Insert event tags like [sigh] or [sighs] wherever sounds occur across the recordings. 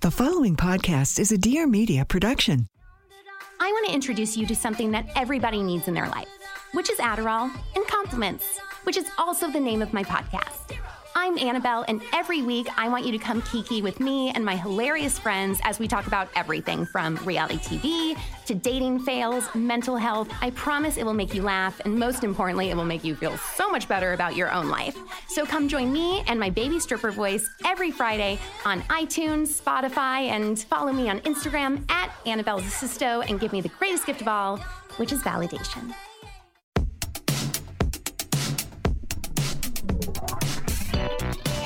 The following podcast is a Dear Media production. I want to introduce you to something that everybody needs in their life, which is Adderall and compliments, which is also the name of my podcast. I'm Annabelle, and every week I want you to come kiki with me and my hilarious friends as we talk about everything from reality TV to dating fails, mental health. I promise it will make you laugh, and most importantly, it will make you feel so much better about your own life. So come join me and my baby stripper voice every Friday on iTunes, Spotify, and follow me on Instagram at Annabelle Zasisto and give me the greatest gift of all, which is validation.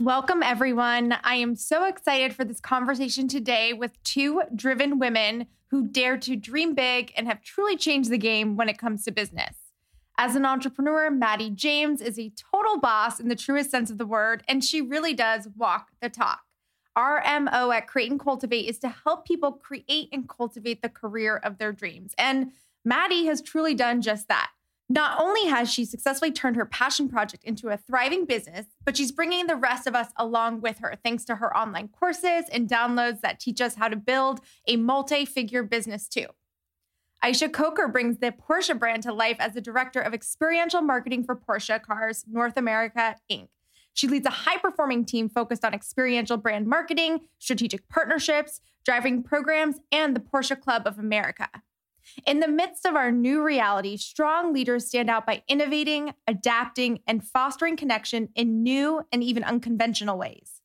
Welcome, everyone. I am so excited for this conversation today with two driven women who dare to dream big and have truly changed the game when it comes to business. As an entrepreneur, Mattie James is a total boss in the truest sense of the word, and she really does walk the talk. Our MO at Create and Cultivate is to help people create and cultivate the career of their dreams. And Mattie has truly done just that. Not only has she successfully turned her passion project into a thriving business, but she's bringing the rest of us along with her thanks to her online courses and downloads that teach us how to build a multi figure business too. Ayesha Coker brings the Porsche brand to life as the director of experiential marketing for Porsche Cars North America, Inc. She leads a high performing team focused on experiential brand marketing, strategic partnerships, driving programs, and the Porsche Club of America. In the midst of our new reality, strong leaders stand out by innovating, adapting, and fostering connection in new and even unconventional ways.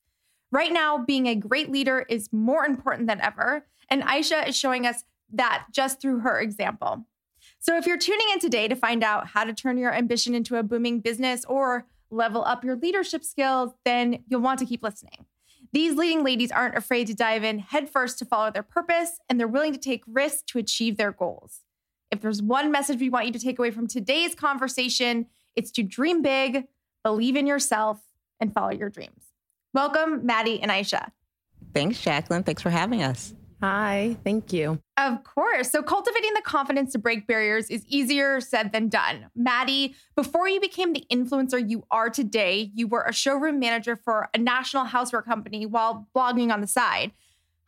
Right now, being a great leader is more important than ever, and Ayesha is showing us that just through her example. So, if you're tuning in today to find out how to turn your ambition into a booming business or level up your leadership skills, then you'll want to keep listening. These leading ladies aren't afraid to dive in headfirst to follow their purpose, and they're willing to take risks to achieve their goals. If there's one message we want you to take away from today's conversation, it's to dream big, believe in yourself, and follow your dreams. Welcome, Mattie and Ayesha. Thanks, Jaclyn. Thanks for having us. Hi, thank you. Of course. So, cultivating the confidence to break barriers is easier said than done. Mattie, before you became the influencer you are today, you were a showroom manager for a national houseware company while blogging on the side.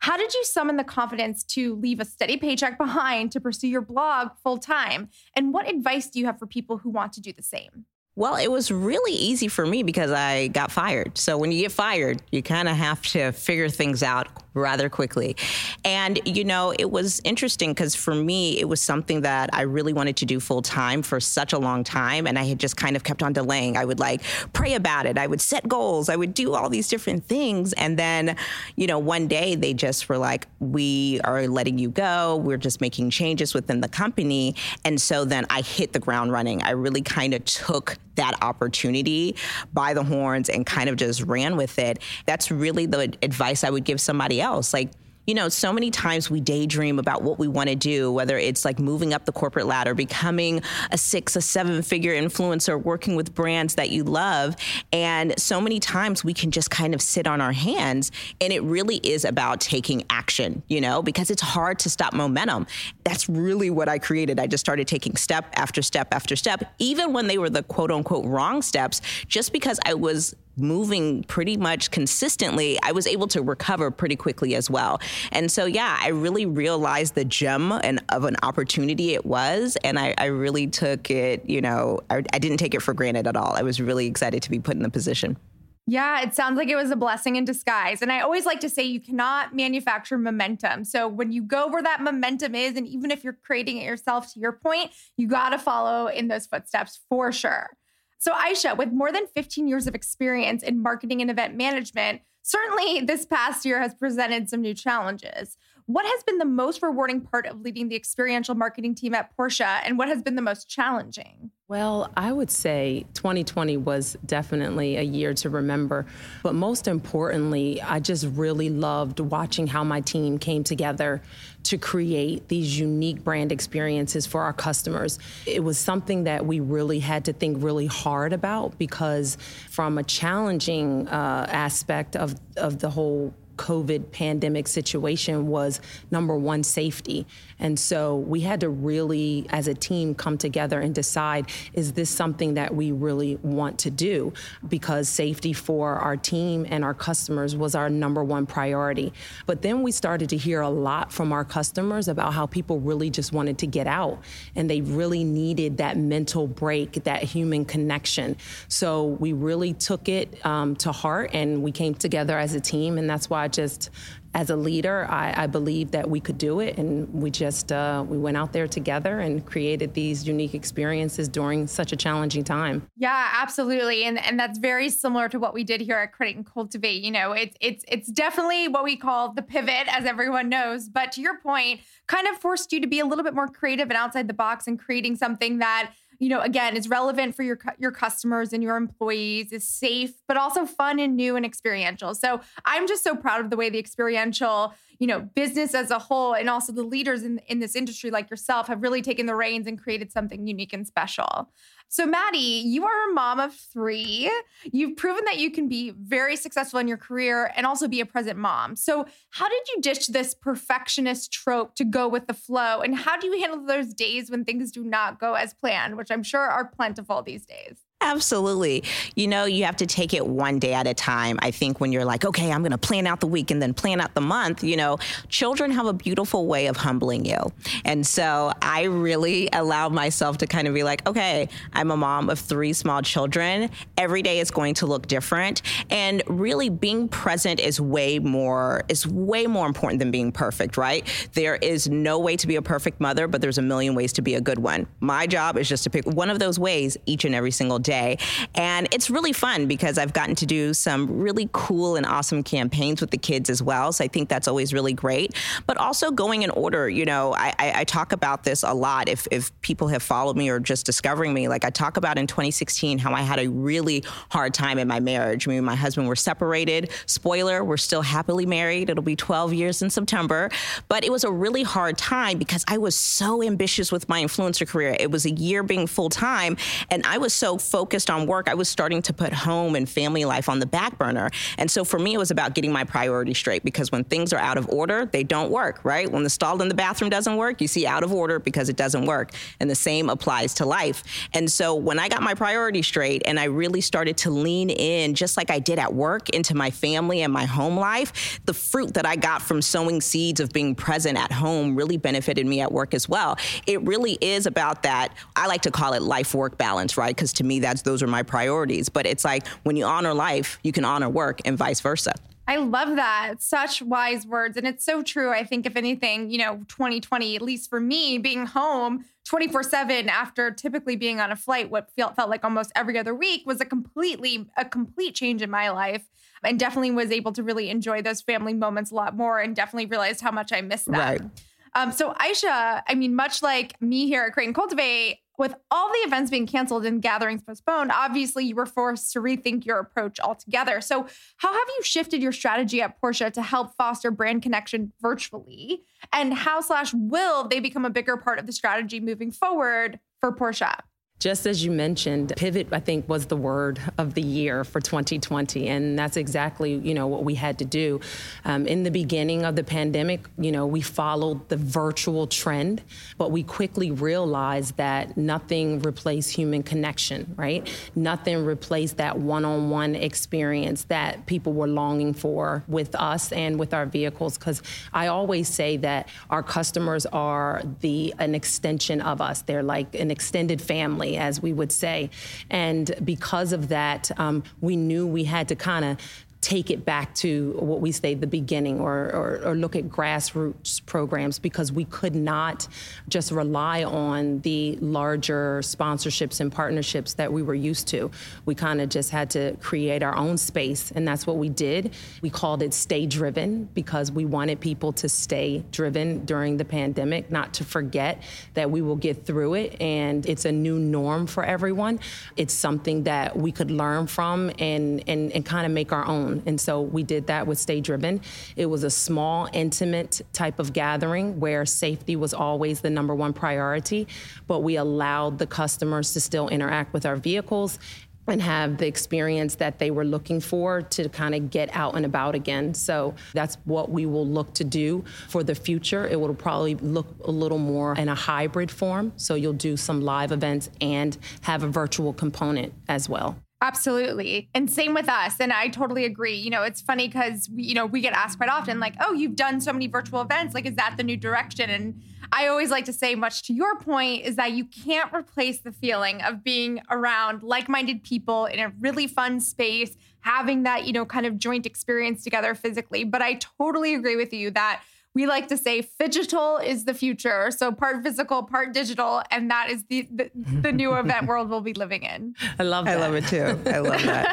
How did you summon the confidence to leave a steady paycheck behind to pursue your blog full time? And what advice do you have for people who want to do the same? Well, it was really easy for me because I got fired. So when you get fired, you kind of have to figure things out rather quickly. And, you know, it was interesting because for me, it was something that I really wanted to do full time for such a long time. And I had just kind of kept on delaying. I would like pray about it, I would set goals, I would do all these different things. And then, you know, one day they just were like, we are letting you go. We're just making changes within the company. And so then I hit the ground running. I really kind of took that opportunity by the horns and kind of just ran with it. That's really the advice I would give somebody else. Like, you know, so many times we daydream about what we want to do, whether it's like moving up the corporate ladder, becoming a six, a seven figure influencer, working with brands that you love. And so many times we can just kind of sit on our hands. And it really is about taking action, you know, because it's hard to stop momentum. That's really what I created. I just started taking step after step after step, even when they were the quote unquote wrong steps, just because I was moving pretty much consistently, I was able to recover pretty quickly as well. And so, yeah, I really realized the gem and of an opportunity it was. And I, I really took it, you know, I, I didn't take it for granted at all. I was really excited to be put in the position. Yeah, it sounds like it was a blessing in disguise. And I always like to say you cannot manufacture momentum. So when you go where that momentum is, and even if you're creating it yourself, to your point, you got to follow in those footsteps for sure. So, Ayesha, with more than 15 years of experience in marketing and event management, certainly this past year has presented some new challenges. What has been the most rewarding part of leading the experiential marketing team at Porsche, and what has been the most challenging? Well, I would say 2020 was definitely a year to remember. But most importantly, I just really loved watching how my team came together to create these unique brand experiences for our customers. It was something that we really had to think really hard about because, from a challenging uh, aspect of, of the whole COVID pandemic situation was number one, safety. And so we had to really, as a team, come together and decide is this something that we really want to do? Because safety for our team and our customers was our number one priority. But then we started to hear a lot from our customers about how people really just wanted to get out and they really needed that mental break, that human connection. So we really took it um, to heart and we came together as a team. And that's why I just as a leader, I, I that we could do it, and we just uh, we went out there together and created these unique experiences during such a challenging time. Yeah, absolutely, and and that's very similar to what we did here at Create and Cultivate. You know, it's it's it's definitely what we call the pivot, as everyone knows. But to your point, kind of forced you to be a little bit more creative and outside the box and creating something that you know, again, is relevant for your your customers and your employees, is safe, but also fun and new and experiential. So I'm just so proud of the way the experiential, you know, business as a whole and also the leaders in, in this industry like yourself have really taken the reins and created something unique and special. So, Mattie, you are a mom of three. You've proven that you can be very successful in your career and also be a present mom. So, how did you ditch this perfectionist trope to go with the flow? And how do you handle those days when things do not go as planned, which I'm sure are plentiful these days? Absolutely. You know, you have to take it one day at a time. I think when you're like, okay, I'm going to plan out the week and then plan out the month, you know, children have a beautiful way of humbling you. And so I really allow myself to kind of be like, okay, I'm a mom of three small children. Every day is going to look different. And really being present is way more, is way more important than being perfect, right? There is no way to be a perfect mother, but there's a million ways to be a good one. My job is just to pick one of those ways each and every single day. And it's really fun because I've gotten to do some really cool and awesome campaigns with the kids as well. So I think that's always really great. But also going in order, you know, I, I, I talk about this a lot if, if people have followed me or just discovering me. Like I talk about in 2016 how I had a really hard time in my marriage. Me and my husband were separated. Spoiler, we're still happily married. It'll be 12 years in September. But it was a really hard time because I was so ambitious with my influencer career. It was a year being full time, and I was so focused on work, I was starting to put home and family life on the back burner. And so for me, it was about getting my priorities straight because when things are out of order, they don't work, right? When the stall in the bathroom doesn't work, you see out of order because it doesn't work. And the same applies to life. And so when I got my priorities straight and I really started to lean in, just like I did at work, into my family and my home life, the fruit that I got from sowing seeds of being present at home really benefited me at work as well. It really is about that. I like to call it life work balance, right? Because to me, that's those are my priorities. But it's like when you honor life, you can honor work and vice versa. I love that. Such wise words. And it's so true. I think, if anything, you know, 2020, at least for me, being home 24 7 after typically being on a flight, what felt, felt like almost every other week was a completely, a complete change in my life. And definitely was able to really enjoy those family moments a lot more and definitely realized how much I missed that. Right. Um, so, Ayesha, I mean, much like me here at Create and Cultivate, with all the events being canceled and gatherings postponed, obviously you were forced to rethink your approach altogether. So, how have you shifted your strategy at Porsche to help foster brand connection virtually? And how slash will they become a bigger part of the strategy moving forward for Porsche? Just as you mentioned, pivot, I think, was the word of the year for 2020. And that's exactly, you know, what we had to do. Um, in the beginning of the pandemic, you know, we followed the virtual trend, but we quickly realized that nothing replaced human connection, right? Nothing replaced that one-on-one experience that people were longing for with us and with our vehicles. Because I always say that our customers are the an extension of us. They're like an extended family family, as we would say. And because of that, um, we knew we had to kind of take it back to what we say the beginning or, or, or, look at grassroots programs because we could not just rely on the larger sponsorships and partnerships that we were used to. We kind of just had to create our own space, and that's what we did. We called it Stay Driven because we wanted people to stay driven during the pandemic, not to forget that we will get through it, and it's a new norm for everyone. It's something that we could learn from and, and, and kind of make our own. And so we did that with Stay Driven. It was a small, intimate type of gathering where safety was always the number one priority, but we allowed the customers to still interact with our vehicles and have the experience that they were looking for to kind of get out and about again. So that's what we will look to do for the future. It will probably look a little more in a hybrid form. So you'll do some live events and have a virtual component as well. Absolutely. And same with us. And I totally agree. You know, it's funny because, you know, we get asked quite often, like, oh, you've done so many virtual events. Like, is that the new direction? And I always like to say, much to your point, is that you can't replace the feeling of being around like minded people in a really fun space, having that, you know, kind of joint experience together physically. But I totally agree with you that we like to say phygital is the future. So part physical, part digital, and that is the the, the new [laughs] event world we'll be living in. I love that. I love it too. I love [laughs] that.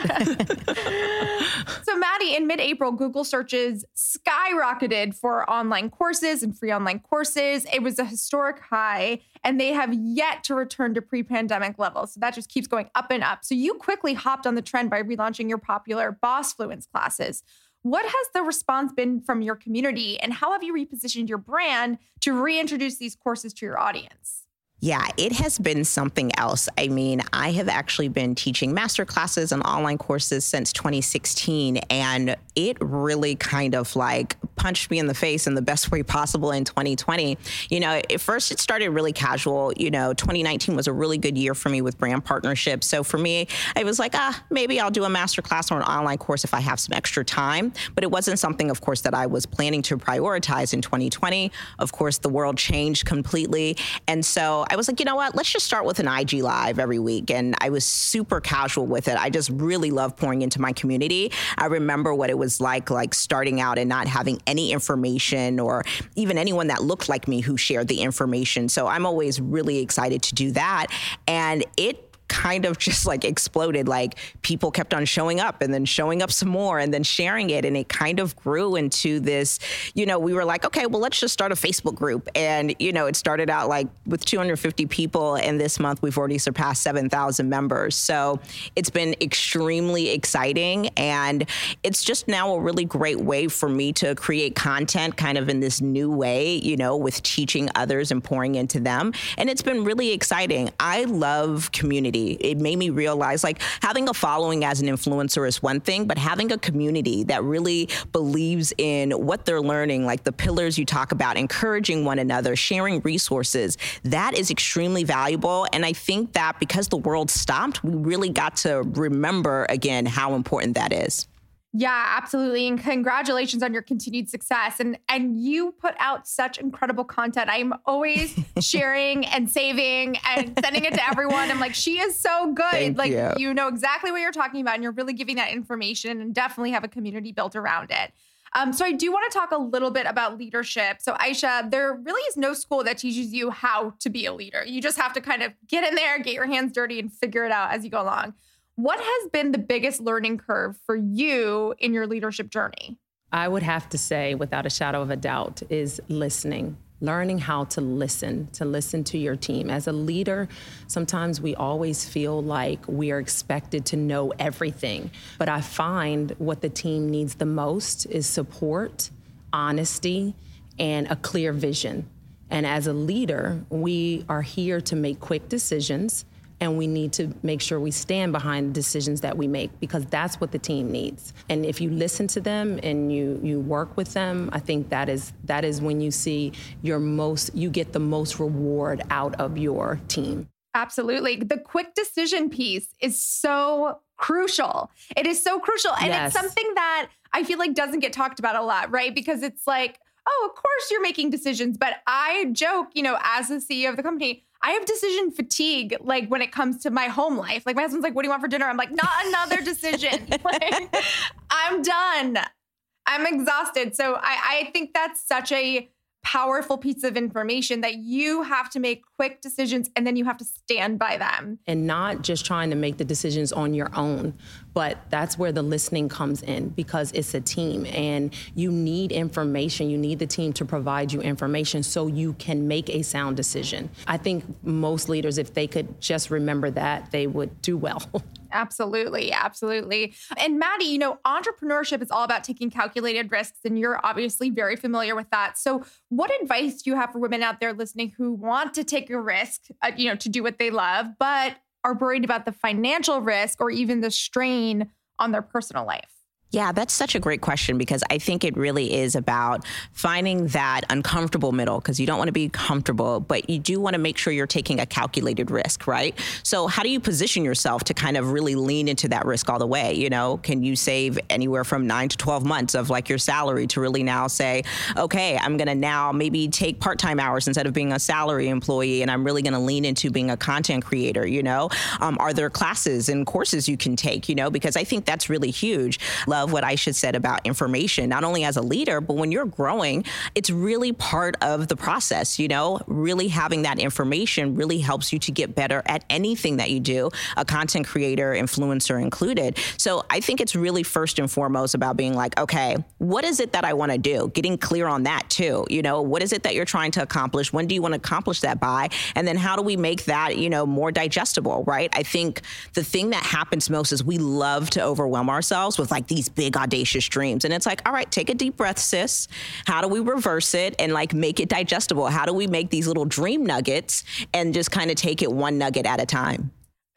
so Mattie, in mid-April, Google searches skyrocketed for online courses and free online courses. It was a historic high, and they have yet to return to pre-pandemic levels. So that just keeps going up and up. So you quickly hopped on the trend by relaunching your popular Boss Fluence classes. What has the response been from your community, and how have you repositioned your brand to reintroduce these courses to your audience? Yeah, it has been something else. I mean, I have actually been teaching master classes and online courses since 2016, and it really kind of like punched me in the face in the best way possible in 2020. You know, at first it started really casual. You know, 2019 was a really good year for me with brand partnerships. So for me, I was like, ah, maybe I'll do a master class or an online course if I have some extra time. But it wasn't something, of course, that I was planning to prioritize in 2020. Of course, the world changed completely. And so I was like, you know what? Let's just start with an IG live every week. And I was super casual with it. I just really love pouring into my community. I remember what it was like, like starting out and not having any information or even anyone that looked like me who shared the information. So I'm always really excited to do that. And it kind of just like exploded. Like people kept on showing up and then showing up some more and then sharing it. And it kind of grew into this, you know, we were like, okay, well, let's just start a Facebook group. And, you know, it started out like with 250 people. And this month we've already surpassed 7,000 members. So it's been extremely exciting. And it's just now a really great way for me to create content kind of in this new way, you know, with teaching others and pouring into them. And it's been really exciting. I love it made me realize like having a following as an influencer is one thing, but having a community that really believes in what they're learning, like the pillars you talk about, encouraging one another, sharing resources, that is extremely valuable. And I think that because the world stopped, we really got to remember again how important that is. Yeah, absolutely. And congratulations on your continued success. And and you put out such incredible content. I'm always [laughs] sharing and saving and sending it to everyone. I'm like, she is so good. Thank like you. you know exactly what you're talking about, and you're really giving that information and definitely have a community built around it. Um, so I do want to talk a little bit about leadership. So Ayesha, there really is no school that teaches you how to be a leader. You just have to kind of get in there, get your hands dirty, and figure it out as you go along. What has been the biggest learning curve for you in your leadership journey? I would have to say, without a shadow of a doubt, is listening. Learning how to listen, to listen to your team. As a leader, sometimes we always feel like we are expected to know everything. But I find what the team needs the most is support, honesty, and a clear vision. And as a leader, we are here to make quick decisions and we need to make sure we stand behind the decisions that we make because that's what the team needs. And if you listen to them and you you work with them, I think that is that is when you see your most you get the most reward out of your team. Absolutely. The quick decision piece is so crucial. It is so crucial. And Yes. it's something that I feel like doesn't get talked about a lot, right? Because it's like, oh, of course you're making decisions. But I joke, you know, as the CEO of the company, I have decision fatigue, like when it comes to my home life. Like my husband's like, what do you want for dinner? I'm like, not another decision. [laughs] like, I'm done. I'm exhausted. So I, I think that's such a powerful piece of information that you have to make quick decisions and then you have to stand by them. and not just trying to make the decisions on your own but that's where the listening comes in because it's a team and you need information you need the team to provide you information so you can make a sound decision i think most leaders if they could just remember that they would do well [laughs] Absolutely, absolutely. And Mattie, you know, entrepreneurship is all about taking calculated risks, and you're obviously very familiar with that. So, what advice do you have for women out there listening who want to take a risk, uh, you know, to do what they love, but are worried about the financial risk or even the strain on their personal life? Yeah, that's such a great question because I think it really is about finding that uncomfortable middle because you don't want to be comfortable, but you do want to make sure you're taking a calculated risk, right? So, how do you position yourself to kind of really lean into that risk all the way? You know, can you save anywhere from nine to 12 months of like your salary to really now say, okay, I'm going to now maybe take part time hours instead of being a salary employee and I'm really going to lean into being a content creator? You know, um, are there classes and courses you can take? You know, because I think that's really huge. Love what Ayesha said about information, not only as a leader, but when you're growing, it's really part of the process. You know, really having that information really helps you to get better at anything that you do, a content creator, influencer included. So I think it's really first and foremost about being like, okay, what is it that I want to do? Getting clear on that too. You know, what is it that you're trying to accomplish? When do you want to accomplish that by? And then how do we make that, you know, more digestible, right? I think the thing that happens most is we love to overwhelm ourselves with like these big audacious dreams. And it's like, all right, take a deep breath, sis. How do we reverse it and like make it digestible? How do we make these little dream nuggets and just kind of take it one nugget at a time?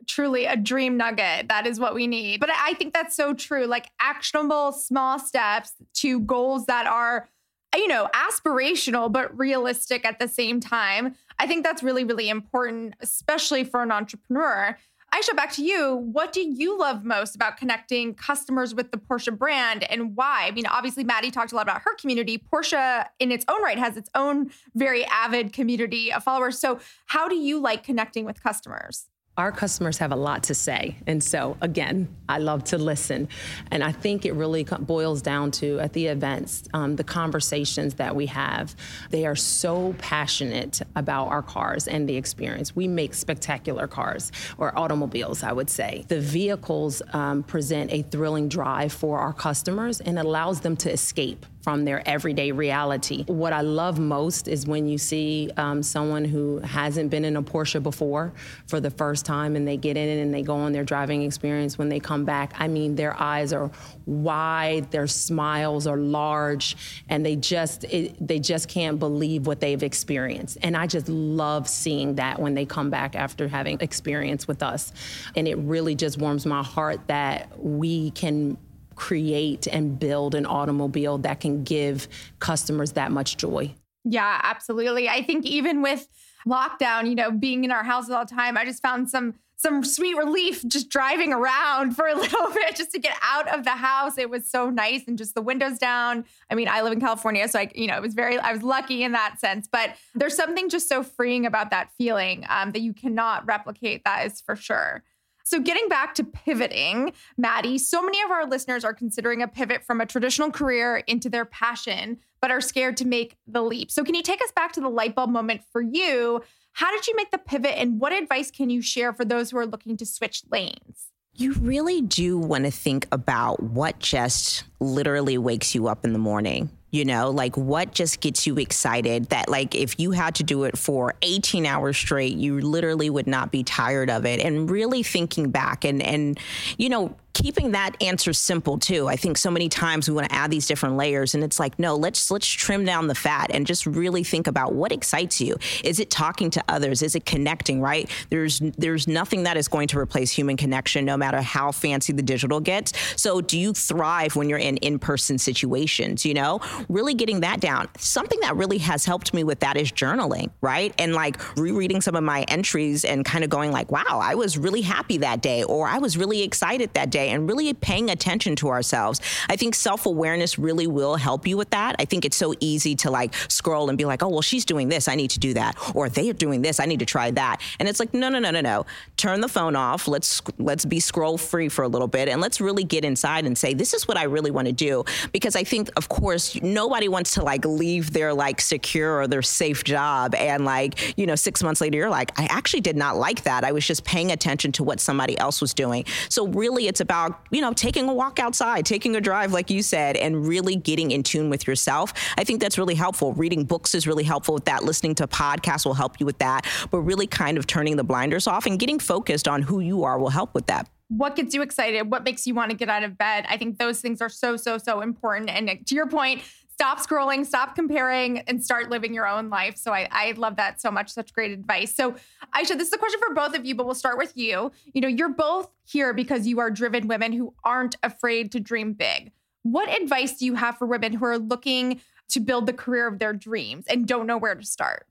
truly a dream nugget. That is what we need. But I think that's so true. Like actionable small steps to goals that are, you know, aspirational, but realistic at the same time. I think that's really, really important, especially for an entrepreneur. Ayesha, back to you. What do you love most about connecting customers with the Porsche brand and why? I mean, obviously, Mattie talked a lot about her community. Porsche, in its own right, has its own very avid community of followers. So, how do you like connecting with customers? Our customers have a lot to say. And so, again, I love to listen. And I think it really boils down to at the events, um, the conversations that we have. They are so passionate about our cars and the experience. We make spectacular cars or automobiles, I would say. The vehicles um, present a thrilling drive for our customers and allows them to escape from their everyday reality. What I love most is when you see um, someone who hasn't been in a Porsche before for the first time and they get in it and they go on their driving experience. When they come back, I mean, their eyes are wide, their smiles are large, and they just it, they just can't believe what they've experienced. And I just love seeing that when they come back after having experience with us. And it really just warms my heart that we can create and build an automobile that can give customers that much joy. Yeah, absolutely. I think even with lockdown, you know, being in our houses all the time, I just found some some sweet relief just driving around for a [laughs] little bit just to get out of the house. It was so nice and just the windows down. I mean, I live in California, so I, you know, it was very, I was lucky in that sense. But there's something just so freeing about that feeling um, that you cannot replicate. That is for sure. So, getting back to pivoting, Mattie, so many of our listeners are considering a pivot from a traditional career into their passion, but are scared to make the leap. So, can you take us back to the light bulb moment for you? How did you make the pivot, and what advice can you share for those who are looking to switch lanes? You really do want to think about what just literally wakes you up in the morning you know like what just gets you excited that like if you had to do it for 18 hours straight you literally would not be tired of it? And really thinking back and and you know keeping that answer simple too. I think so many times we want to add these different layers and it's like, no, let's let's trim down the fat and just really think about what excites you. Is it talking to others? Is it connecting, right? There's there's nothing that is going to replace human connection no matter how fancy the digital gets. So do you thrive when you're in in-person situations, you know? Really getting that down. Something that really has helped me with that is journaling, right? And like rereading some of my entries and kind of going like, wow, I was really happy that day or I was really excited that day and really paying attention to ourselves. I think self awareness really will help you with that. I think it's so easy to like scroll and be like, oh, well, she's doing this. I need to do that. Or they are doing this. I need to try that. And it's like, no, no, no, no, no. Turn the phone off. Let's let's be scroll free for a little bit and let's really get inside and say, this is what I really want to do. Because I think, of course, nobody wants to like leave their like secure or their safe job and like, you know, six months later, you're like, I actually did not like that. I was just paying attention to what somebody else was doing. So really it's about about, you know, taking a walk outside, taking a drive, like you said, and really getting in tune with yourself. I think that's really helpful. Reading books is really helpful with that. Listening to podcasts will help you with that. But really kind of turning the blinders off and getting focused on who you are will help with that what gets you excited what makes you want to get out of bed i think those things are so so so important and to your point stop scrolling, stop comparing, and start living your own life. So I, I love that so much. Such great advice. So Ayesha, this is a question for both of you, but we'll start with you. You know, you're both here because you are driven women who aren't afraid to dream big. What advice do you have for women who are looking to build the career of their dreams and don't know where to start?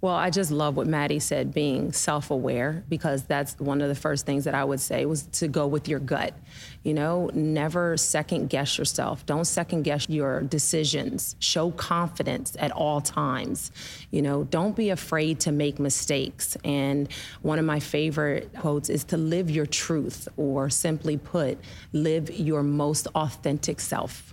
Well, I just love what Mattie said, being self aware, because that's one of the first things that I would say was to go with your gut. You know, never second guess yourself. Don't second guess your decisions. Show confidence at all times. You know, don't be afraid to make mistakes. And one of my favorite quotes is to live your truth, or simply put, live your most authentic self.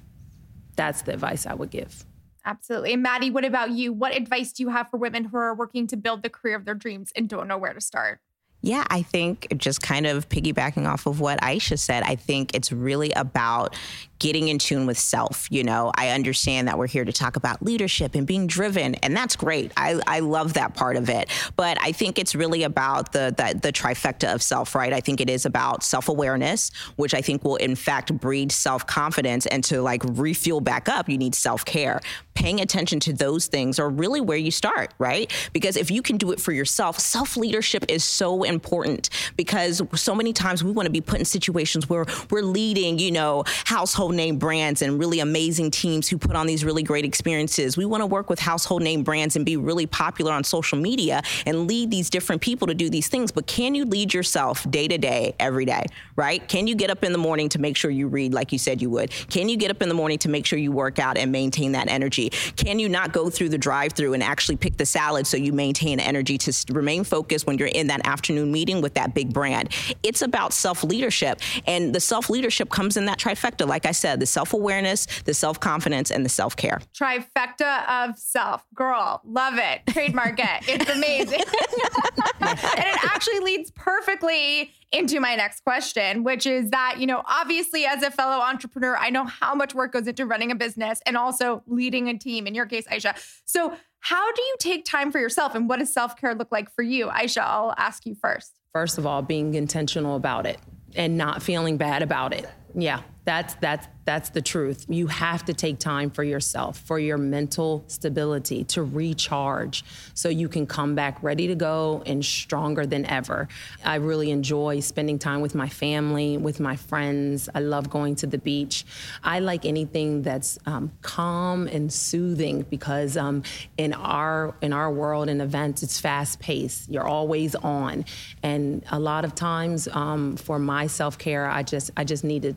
That's the advice I would give. Absolutely. And Mattie, what about you? What advice do you have for women who are working to build the career of their dreams and don't know where to start? Yeah, I think just kind of piggybacking off of what Ayesha said, I think it's really about getting in tune with self. You know, I understand that we're here to talk about leadership and being driven, and that's great. I, I love that part of it. But I think it's really about the, the, the trifecta of self, right? I think it is about self awareness, which I think will in fact breed self confidence. And to like refuel back up, you need self care. Paying attention to those things are really where you start, right? Because if you can do it for yourself, self leadership is so important because so many times we want to be put in situations where we're leading, you know, household name brands and really amazing teams who put on these really great experiences. We want to work with household name brands and be really popular on social media and lead these different people to do these things. But can you lead yourself day to day, every day, right? Can you get up in the morning to make sure you read like you said you would? Can you get up in the morning to make sure you work out and maintain that energy? Can you not go through the drive through and actually pick the salad so you maintain energy to remain focused when you're in that afternoon meeting with that big brand? It's about self leadership. And the self leadership comes in that trifecta, like I said, the self awareness, the self confidence, and the self care. Trifecta of self. Girl, love it. Trademark it. It's amazing. [laughs] and it actually leads perfectly into my next question, which is that, you know, obviously as a fellow entrepreneur, I know how much work goes into running a business and also leading a team, in your case, Ayesha. So, how do you take time for yourself and what does self care look like for you? Ayesha, I'll ask you first. First of all, being intentional about it and not feeling bad about it Yeah, that's that's that's the truth. You have to take time for yourself, for your mental stability, to recharge so you can come back ready to go and stronger than ever. I really enjoy spending time with my family, with my friends. I love going to the beach. I like anything that's um, calm and soothing because um, in our in our world in events, it's fast paced. You're always on, and a lot of times um, for my self care, I just I just need to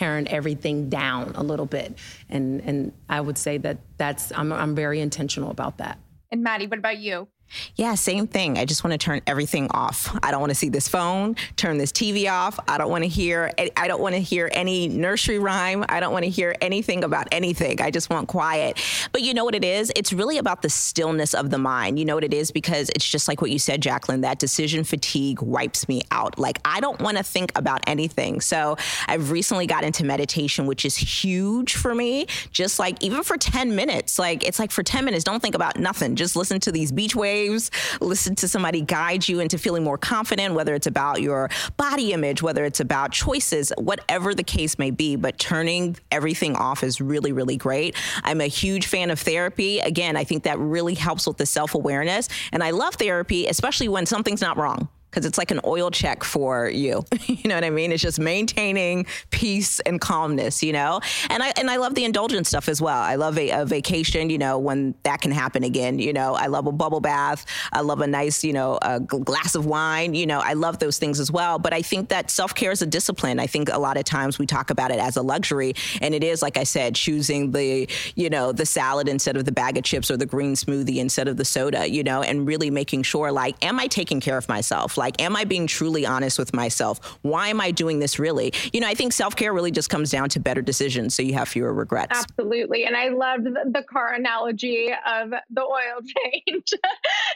turn everything down a little bit. And and I would say that that's I'm I'm very intentional about that. And Mattie, what about you? Yeah, same thing. I just want to turn everything off. I don't want to see this phone, turn this TV off. I don't want to hear I don't want to hear any nursery rhyme. I don't want to hear anything about anything. I just want quiet. But you know what it is? It's really about the stillness of the mind. You know what it is because it's just like what you said, Jaclyn, that decision fatigue wipes me out. Like I don't want to think about anything. So, I've recently got into meditation, which is huge for me. Just like even for 10 minutes, like it's like for 10 minutes, don't think about nothing. Just listen to these beach waves waves, listen to somebody guide you into feeling more confident, whether it's about your body image, whether it's about choices, whatever the case may be. But turning everything off is really, really great. I'm a huge fan of therapy. Again, I think that really helps with the self awareness. And I love therapy, especially when something's not wrong because it's like an oil check for you. [laughs] you know what I mean? It's just maintaining peace and calmness, you know? And I and I love the indulgent stuff as well. I love a, a, vacation, you know, when that can happen again, you know. I love a bubble bath. I love a nice, you know, a glass of wine, you know. I love those things as well, but I think that self-care is a discipline. I think a lot of times we talk about it as a luxury and it is like I said, choosing the, you know, the salad instead of the bag of chips or the green smoothie instead of the soda, you know, and really making sure like am I taking care of myself? Like, am I being truly honest with myself? Why am I doing this really? You know, I think self care really just comes down to better decisions so you have fewer regrets. Absolutely. And I loved the, the car analogy of the oil [laughs] change.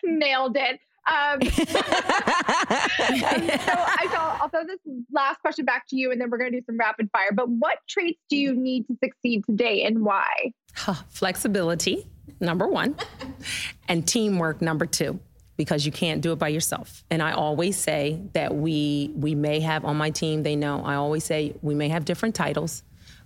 Nailed it. [laughs] Um, so I thought I'll throw this last question back to you, and then we're going to do some rapid fire. But what traits do you need to succeed today, and why? [sighs] Flexibility, number one, and teamwork, number two because you can't do it by yourself. And I always say that we we may have on my team, they know, I always say we may have different titles,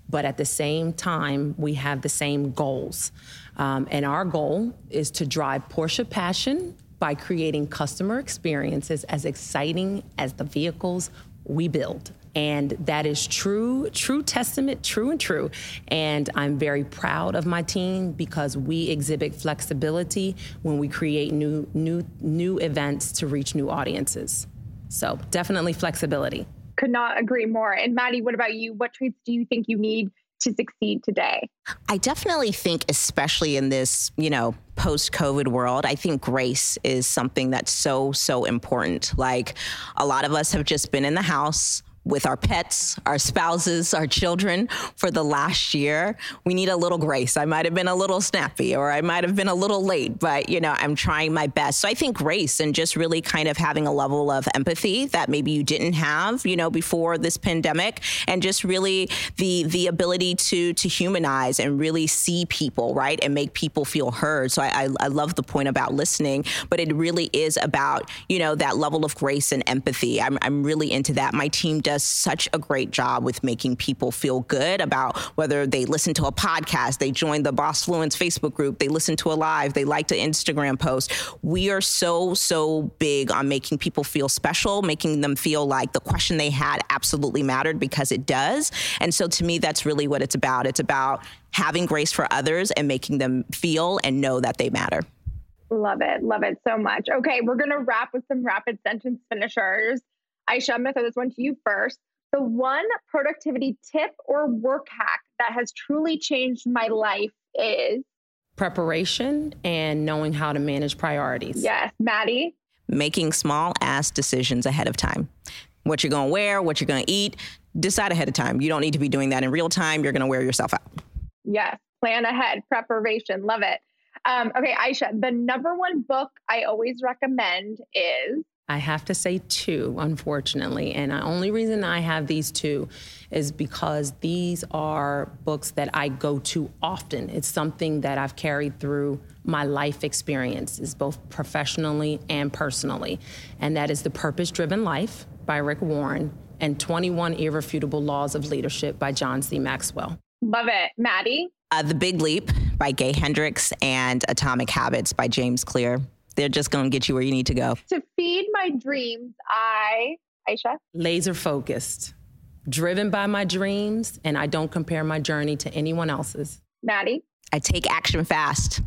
but at the same time, we have the same goals. Um, and our goal is to drive Porsche passion by creating customer experiences as exciting as the vehicles we build. And that is true, true testament, true and true. And I'm very proud of my team because we exhibit flexibility when we create new, new, new events to reach new audiences. So definitely flexibility. Could not agree more. And Mattie, what about you? What traits do you think you need to succeed today? I definitely think, especially in this, you know, post COVID world, I think grace is something that's so, so important. Like a lot of us have just been in the house with our pets, our spouses, our children for the last year. We need a little grace. I might have been a little snappy or I might have been a little late, but you know, I'm trying my best. So I think grace and just really kind of having a level of empathy that maybe you didn't have, you know, before this pandemic and just really the the ability to to humanize and really see people, right? And make people feel heard. So I, I, I love the point about listening, but it really is about, you know, that level of grace and empathy. I'm, I'm really into that. My team does such a great job with making people feel good about whether they listen to a podcast, they join the Boss Fluence Facebook group, they listen to a live, they like the Instagram post. We are so, so big on making people feel special, making them feel like the question they had absolutely mattered because it does. And so to me, that's really what it's about. It's about having grace for others and making them feel and know that they matter. Love it. Love it so much. Okay, we're going to wrap with some rapid sentence finishers. Ayesha, I'm going to throw this one to you first. The one productivity tip or work hack that has truly changed my life is preparation and knowing how to manage priorities. Yes. Mattie? Making small ass decisions ahead of time. What you're going to wear, what you're going to eat, decide ahead of time. You don't need to be doing that in real time. You're going to wear yourself out. Yes. Plan ahead, preparation. Love it. Um, okay, Ayesha, the number one book I always recommend is I have to say two, unfortunately. And the only reason I have these two is because these are books that I go to often. It's something that I've carried through my life experiences, both professionally and personally. And that is The Purpose Driven Life by Rick Warren and 21 Irrefutable Laws of Leadership by John C. Maxwell. Love it. Mattie? Uh, the Big Leap by Gay Hendricks and Atomic Habits by James Clear. They're just going to get you where you need to go. To feed my dreams, I, Ayesha? Laser focused, driven by my dreams, and I don't compare my journey to anyone else's. Mattie? I take action fast.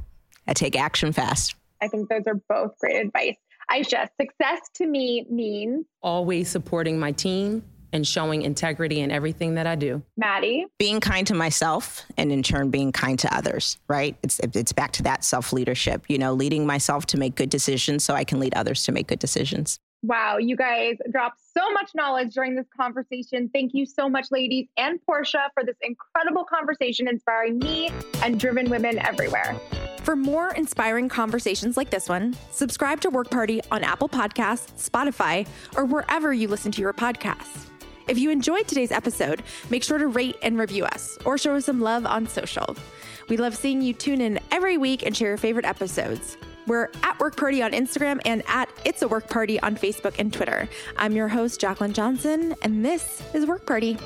I take action fast. I think those are both great advice. Ayesha, success to me means always supporting my team and showing integrity in everything that I do. Mattie, being kind to myself and in turn being kind to others, right? It's it's back to that self-leadership, you know, leading myself to make good decisions so I can lead others to make good decisions. Wow, you guys dropped so much knowledge during this conversation. Thank you so much, ladies and Porsche, for this incredible conversation inspiring me and driven women everywhere. For more inspiring conversations like this one, subscribe to Work Party on Apple Podcasts, Spotify, or wherever you listen to your podcasts. If you enjoyed today's episode, make sure to rate and review us or show us some love on social. We love seeing you tune in every week and share your favorite episodes. We're at Work Party on Instagram and at It's a Work Party on Facebook and Twitter. I'm your host, Jaclyn Johnson, and this is Work Party.